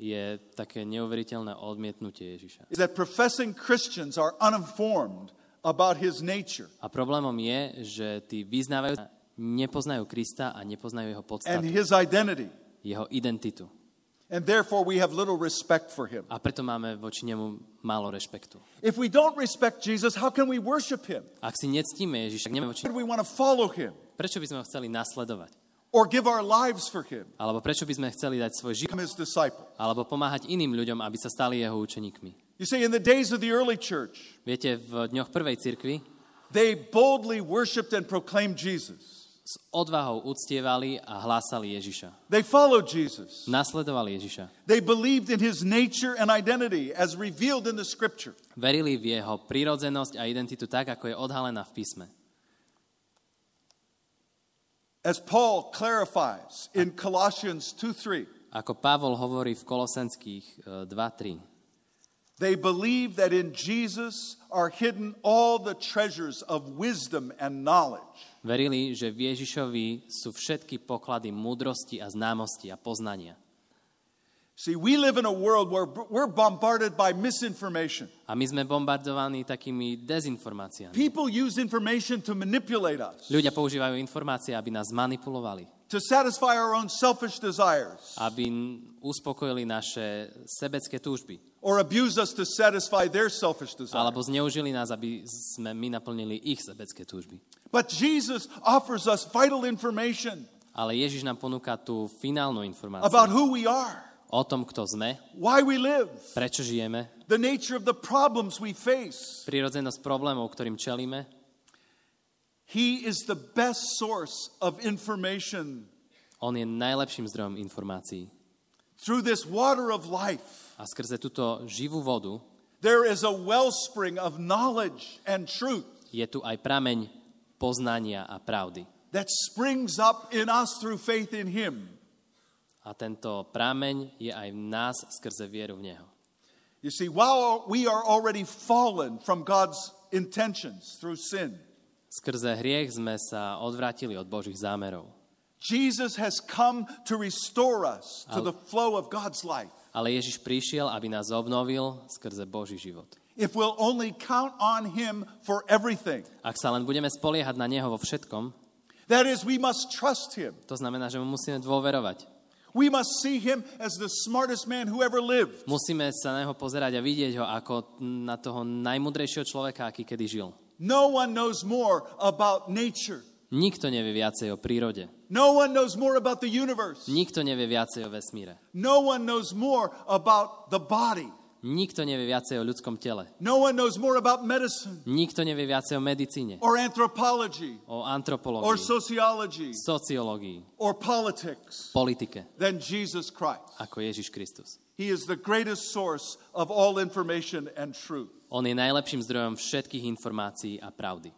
S1: je také neuveriteľné odmietnutie Ježiša.
S2: Is that professing Christians are uninformed about his nature
S1: A problémom je, že tí vyznávajú nepoznajú Krista a nepoznajú jeho
S2: and
S1: podstatu,
S2: his identity,
S1: jeho identitu.
S2: and therefore we have little respect for him.
S1: A preto máme voči nemu málo rešpektu.
S2: If we don't respect Jesus, how can we worship him?
S1: Ak si nectíme Ježiša, nevieme, voči...
S2: We want to follow him
S1: prečo by sme ho chceli nasledovať?
S2: Or give our lives for him?
S1: Alebo prečo by sme chceli dať svoj život? Alebo pomáhať iným ľuďom, aby sa stali jeho učeníkmi?
S2: You see, in the days of the early church,
S1: Viete, v dňoch prvej cirkvi
S2: they boldly worshiped and proclaimed Jesus.
S1: s odvahou uctievali a hlásali Ježiša.
S2: They followed Jesus.
S1: Nasledovali Ježiša.
S2: They believed in his nature and identity as revealed in the scripture.
S1: Verili v jeho prírodzenosť a identitu tak, ako je odhalená v písme.
S2: As Paul clarifies in Colossians 2 3,
S1: Ako Pavol hovorí v Kolosenských e, 2.3.
S2: they believe that in Jesus are hidden all the treasures of wisdom and knowledge.
S1: Verili, že v Ježišovi sú všetky poklady múdrosti a známosti a poznania.
S2: See, we live in a world where we're bombarded by misinformation.
S1: A my sme bombardovaní takými dezinformáciami.
S2: People use information to manipulate us,
S1: Ľudia používajú informácie, aby nás manipulovali,
S2: to satisfy our own selfish desires,
S1: aby uspokojili naše sebecké túžby,
S2: or abuse us to satisfy their selfish desires.
S1: alebo zneužili nás, aby sme my naplnili ich sebecké túžby.
S2: But Jesus offers us vital information
S1: Ale Ježiš nám ponúka tú finálnu informáciu
S2: about who we are,
S1: o tom, kto sme,
S2: why we live,
S1: prečo žijeme,
S2: the nature of the problems we face.
S1: prírodzenosť problémov, ktorým čelíme.
S2: He is the best source of information
S1: On je najlepším zdrojom informácií.
S2: through this water of life.
S1: A skrze túto živú vodu
S2: There is a wellspring of knowledge and truth
S1: je tu aj prameň poznania a pravdy.
S2: that springs up in us through faith in Him.
S1: A tento prameň je aj v nás skrze vieru v Neho.
S2: You see, while we are already fallen from God's intentions through sin,
S1: Skrze hriech sme sa odvrátili od Božích zámerov.
S2: Jesus has come to restore us to
S1: Al-
S2: the flow of God's life.
S1: Ale Ježiš prišiel, aby nás obnovil skrze Boží život.
S2: If we'll only count on Him for everything.
S1: Ak sa len budeme spoliehať na Neho vo všetkom,
S2: That is, we must trust Him.
S1: to znamená, že mu musíme dôverovať.
S2: We must see Him as the smartest man who ever lived.
S1: Musíme sa na Neho pozerať a vidieť ho ako na toho najmudrejšieho človeka, aký kedy žil.
S2: No one knows more about nature
S1: Nikto nevie viacej o prírode.
S2: No one knows more about the universe.
S1: Nikto nevie viacej o vesmíre.
S2: No one knows more about the body.
S1: Nikto nevie viacej o ľudskom tele.
S2: No one knows more about medicine
S1: Nikto nevie viacej o medicíne,
S2: or anthropology
S1: o
S2: or
S1: antropológii,
S2: sociology
S1: sociológii,
S2: or politics
S1: politike,
S2: than Jesus Christ.
S1: ako Ježiš Kristus.
S2: He is the greatest source of all information and truth.
S1: On je najlepším zdrojom všetkých informácií a pravdy.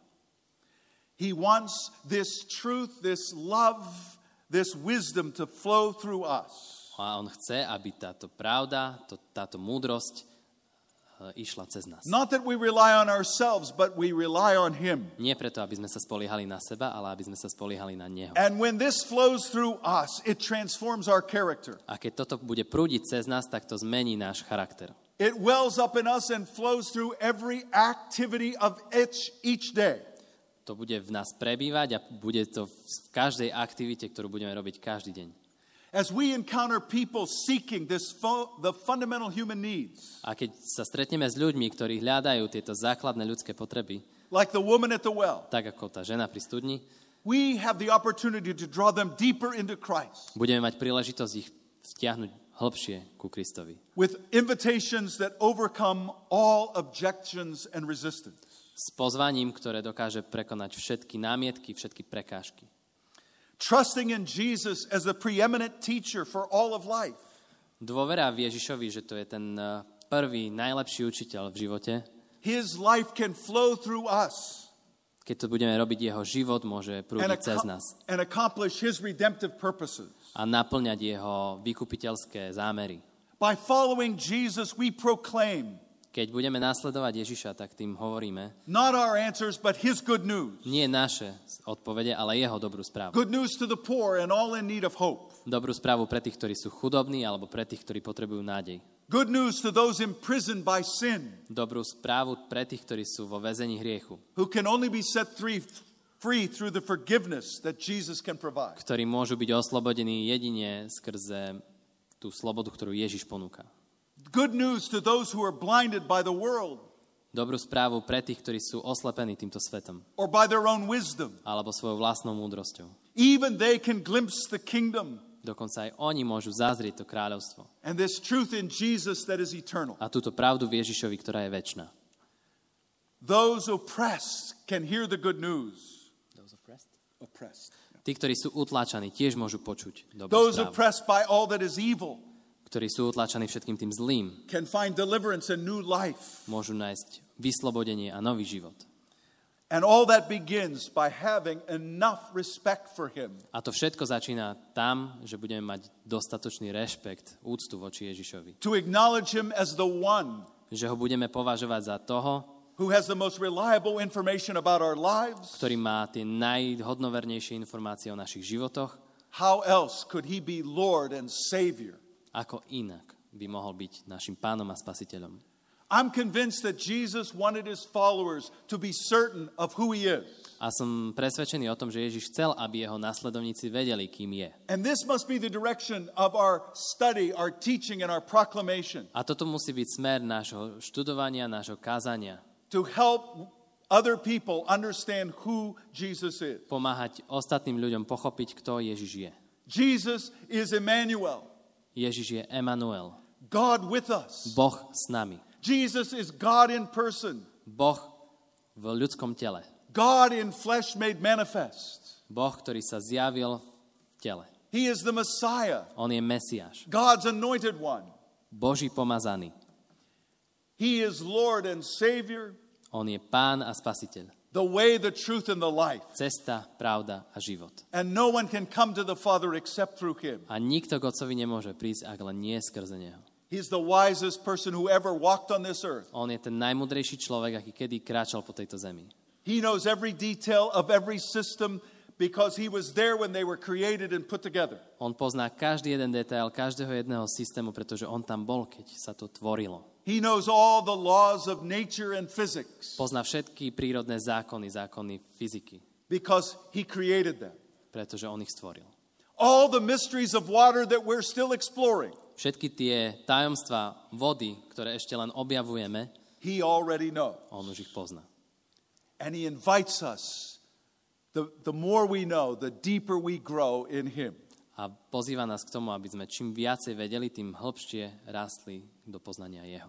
S2: He wants this truth, this love, this wisdom to flow through us.
S1: A on chce, aby táto pravda, to, táto múdrosť e, išla cez nás.
S2: Not that we rely on ourselves, but we rely on Him.
S1: Nie preto, aby sme sa spoliehali na seba, ale aby sme sa spoliehali na Neho.
S2: And when this flows through us, it transforms our character.
S1: A keď toto bude prúdiť cez nás, tak to zmení náš charakter.
S2: It wells up in us and flows through every activity of each, each day.
S1: To bude v nás prebývať a bude to v každej aktivite, ktorú budeme robiť každý deň.
S2: As we encounter people seeking this fo- the fundamental human needs,
S1: A keď sa stretneme s ľuďmi, ktorí hľadajú tieto základné ľudské potreby,
S2: like the woman at the well,
S1: tak ako tá žena pri studni,
S2: we have the opportunity to draw them deeper into Christ
S1: budeme mať príležitosť ich vtiahnuť hlbšie ku Kristovi.
S2: with invitations that overcome all objections and resistance.
S1: S pozvaním, ktoré dokáže prekonať všetky námietky, všetky prekážky.
S2: Trusting in Jesus as the preeminent teacher for all of life.
S1: Dôvera v Ježišovi, že to je ten eh, prvý, najlepší učiteľ v živote.
S2: His life can flow through us
S1: Keď to budeme robiť, jeho život môže prúdiť cez nás
S2: and accomplish his redemptive purposes.
S1: a naplňať jeho vykupiteľské zámery.
S2: By following Jesus, we proclaim
S1: Keď budeme nasledovať Ježiša, tak tým hovoríme
S2: not our answers, but his good news.
S1: nie naše odpovede, ale jeho dobrú správu.
S2: Good news to the poor and all in need of hope.
S1: Dobrú správu pre tých, ktorí sú chudobní, alebo pre tých, ktorí potrebujú nádej.
S2: Good news to those imprisoned by sin,
S1: Dobrú správu pre tých, ktorí sú vo väzení hriechu,
S2: who can only be set free, free through the forgiveness that Jesus can provide.
S1: ktorí môžu byť oslobodení jedine skrze tú slobodu, ktorú Ježiš ponúka.
S2: Good news to those who are blinded by the world
S1: Dobrú správu pre tých, ktorí sú oslepení týmto svetom,
S2: or by their own wisdom.
S1: alebo svojou vlastnou múdrosťou.
S2: Even they can glimpse the kingdom
S1: Dokonca aj oni môžu zazrieť to kráľovstvo
S2: and this truth in Jesus that is eternal.
S1: a túto pravdu v Ježišovi, ktorá je väčšiná.
S2: Those oppressed can hear the good news. Oppressed.
S1: Tí, ktorí sú utláčaní, tiež môžu počuť dobrú
S2: Those
S1: správu.
S2: oppressed by all that is evil
S1: Ktorí sú utláčaní všetkým tým zlým,
S2: can find deliverance and new life.
S1: môžu nájsť vyslobodenie a nový život.
S2: And all that begins by having enough respect for him
S1: A to všetko začína tam, že budeme mať dostatočný rešpekt, úctu voči Ježišovi.
S2: to acknowledge him as the one
S1: Že ho budeme považovať za toho,
S2: who has the most reliable information about our lives.
S1: ktorý má tie najhodnovernejšie informácie o našich životoch.
S2: How else could he be Lord and Savior?
S1: Ako inak by mohol byť našim pánom a spasiteľom.
S2: I'm convinced that Jesus wanted his followers to be certain of who he is.
S1: A som presvedčený o tom, že Ježiš chcel, aby jeho následovníci vedeli, kým je.
S2: And this must be the direction of our study, our teaching, and our proclamation
S1: A toto musí byť smer nášho študovania, nášho kázania.
S2: to help other people understand who Jesus is.
S1: Pomáhať ostatným ľuďom pochopiť, kto Ježiš je.
S2: Jesus is Emmanuel,
S1: Ježiš je Emanuel,
S2: God with us.
S1: Boh s nami.
S2: Jesus is God in person,
S1: Boh v ľudskom tele.
S2: God in flesh made manifest.
S1: Boh, ktorý sa zjavil v tele.
S2: He is the Messiah,
S1: On je Mesiáš,
S2: God's anointed one.
S1: Boží pomazaný.
S2: He is Lord and Savior,
S1: On je pán a spasiteľ.
S2: The way, the truth, and the life.
S1: Cesta, pravda a život.
S2: And no one can come to the Father except through him.
S1: A nikto k Otcovi nemôže prísť, ak len nie skrze Neho.
S2: He's the wisest person who ever walked on this earth.
S1: On je ten najmudrejší človek, aký kedy kráčal po tejto zemi.
S2: He knows every detail of every system because he was there when they were created and put together.
S1: On pozná každý jeden detail každého jedného systému, pretože on tam bol, keď sa to tvorilo.
S2: He knows all the laws of nature and physics
S1: Pozná všetky prírodné zákony, zákony fyziky,
S2: because he created them.
S1: pretože on ich stvoril.
S2: All the mysteries of water that we're still exploring,
S1: Všetky tie tajomstvá vody, ktoré ešte len objavujeme,
S2: he already knows.
S1: on už ich pozná.
S2: And he invites us the, the more we know, the deeper we grow in Him.
S1: A pozýva nás k tomu, aby sme čím viacej vedeli, tým hĺbšie rastli do poznania Jeho.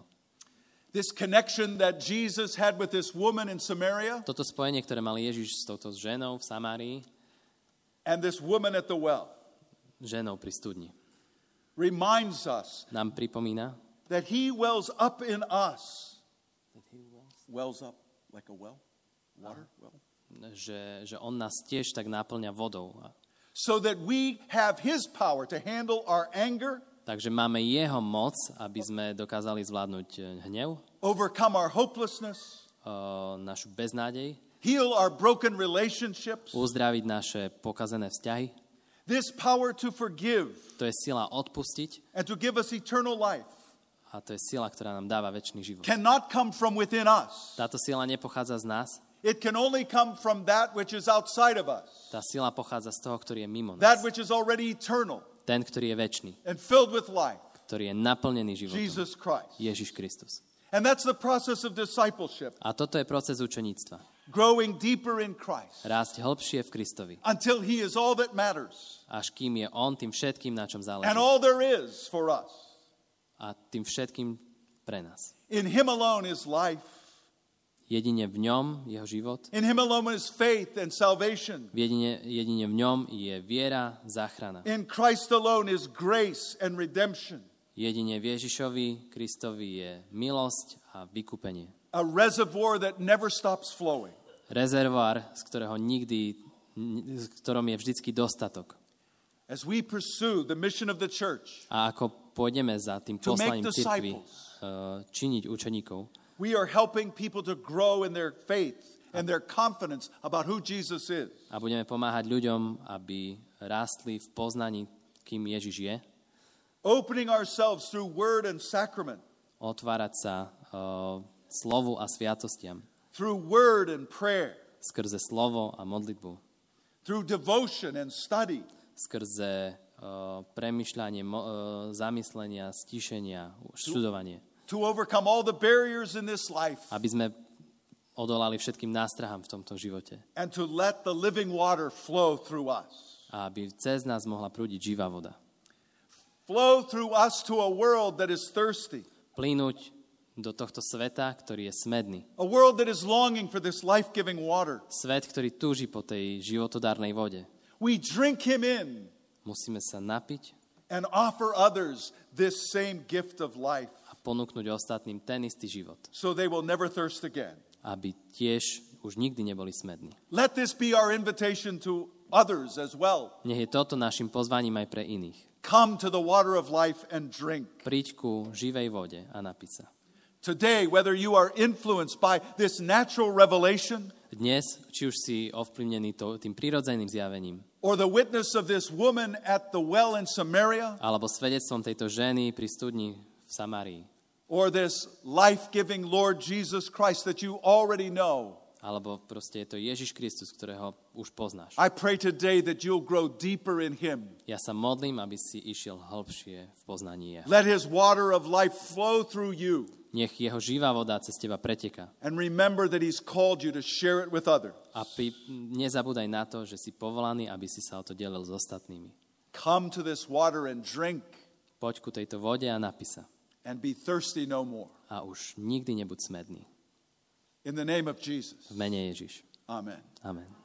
S2: This connection that Jesus had with this woman in Samaria
S1: Toto spojenie, ktoré mal Ježiš s touto ženou v Samárii,
S2: and this woman at the well
S1: ženou pri studni,
S2: reminds us
S1: nám pripomína,
S2: that He wells up in us. Wells up like a well? Water? Well.
S1: že, že On nás tiež tak náplňa vodou.
S2: So that we have His power to handle our anger,
S1: Takže máme Jeho moc, aby sme dokázali zvládnuť e, hnev,
S2: overcome our hopelessness,
S1: e, našu beznádej,
S2: heal our broken relationships.
S1: uzdraviť naše pokazené vzťahy.
S2: This power to forgive
S1: To je sila odpustiť
S2: and to give us eternal life
S1: a to je sila, ktorá nám dáva väčší život.
S2: cannot come from within us.
S1: Táto sila nepochádza z nás,
S2: It can only come from that which is outside of us,
S1: tá sila pochádza z toho, ktorý je mimo
S2: that
S1: nás.
S2: which is already eternal
S1: Ten, ktorý je väčší,
S2: and filled with life,
S1: ktorý je naplnený životom.
S2: Jesus Christ.
S1: Ježiš Kristus.
S2: And that's the process of discipleship,
S1: A toto je proces učeníctva.
S2: growing deeper in Christ
S1: Rásť hĺbšie v Kristovi,
S2: until He is all that matters
S1: až kým je On tým všetkým, na čom záleží.
S2: and all there is for us.
S1: A tým všetkým pre nás.
S2: In Him alone is life,
S1: Jedine v ňom, jeho život,
S2: in Him alone is faith and salvation.
S1: jedine, jedine v ňom je viera, záchrana.
S2: In Christ alone is grace and redemption,
S1: Jedine v Ježišovi, Kristovi je milosť a vykúpenie.
S2: a reservoir that never stops flowing.
S1: Rezervoár, z ktorého nikdy, z ktorom je vždycky dostatok.
S2: As we pursue the mission of the church,
S1: A ako pôjdeme za tým poslaním cirkvi eh, činiť učeníkov,
S2: we are helping people to grow in their faith and their confidence about who Jesus is.
S1: a budeme pomáhať ľuďom, aby rástli v poznaní, kým Ježiš je,
S2: Opening ourselves through word and sacrament,
S1: otvárať sa uh, slovu a sviatostiam,
S2: through word and prayer,
S1: skrze slovo a modlitbu,
S2: through devotion and study,
S1: skrze uh, premyšľanie, mo, uh, zamyslenia, stíšenia, študovanie,
S2: to overcome all the barriers in this life,
S1: aby sme odolali všetkým nástrahám v tomto živote
S2: and to let the living water flow through us.
S1: a aby cez nás mohla prúdiť živá voda.
S2: Flow through us to a world that is thirsty,
S1: Plínuť do tohto sveta, ktorý je smedný.
S2: a world that is longing for this life giving water.
S1: Svet, ktorý túži po tej životodárnej vode.
S2: We drink him in
S1: Musíme sa napiť
S2: and offer others this same gift of life
S1: a ponúknuť ostatným ten istý život,
S2: so they will never thirst again.
S1: aby tiež už nikdy neboli smední.
S2: Let this be our invitation to others as well.
S1: Nech je toto našim pozvaním aj pre iných.
S2: Come to the water of life and drink.
S1: Príď ku živej vode a napiť sa.
S2: Today, whether you are influenced by this natural revelation
S1: Dnes, či už si ovplyvnený to, tým prirodzeným zjavením,
S2: or the witness of this woman at the well in Samaria
S1: alebo svedectvom tejto ženy pri studni v Samárii,
S2: or this life giving Lord Jesus Christ that you already know,
S1: alebo proste je to Ježiš Kristus, ktorého už poznáš.
S2: I pray today that you'll grow deeper in Him.
S1: Ja sa modlím, aby si išiel hlbšie v poznaní Jeho.
S2: Let His water of life flow through you.
S1: Nech jeho živá voda cez teba preteká.
S2: And remember that He's called you to share it with others.
S1: A pri, nezabúdaj na to, že si povolaný, aby si sa o to delil s ostatnými.
S2: Come to this water and drink
S1: Poď ku tejto vode a napisa.
S2: and be thirsty no more.
S1: A už nikdy nebuď smedný.
S2: In the name of Jesus.
S1: V mene Ježiš.
S2: Amen.
S1: Amen.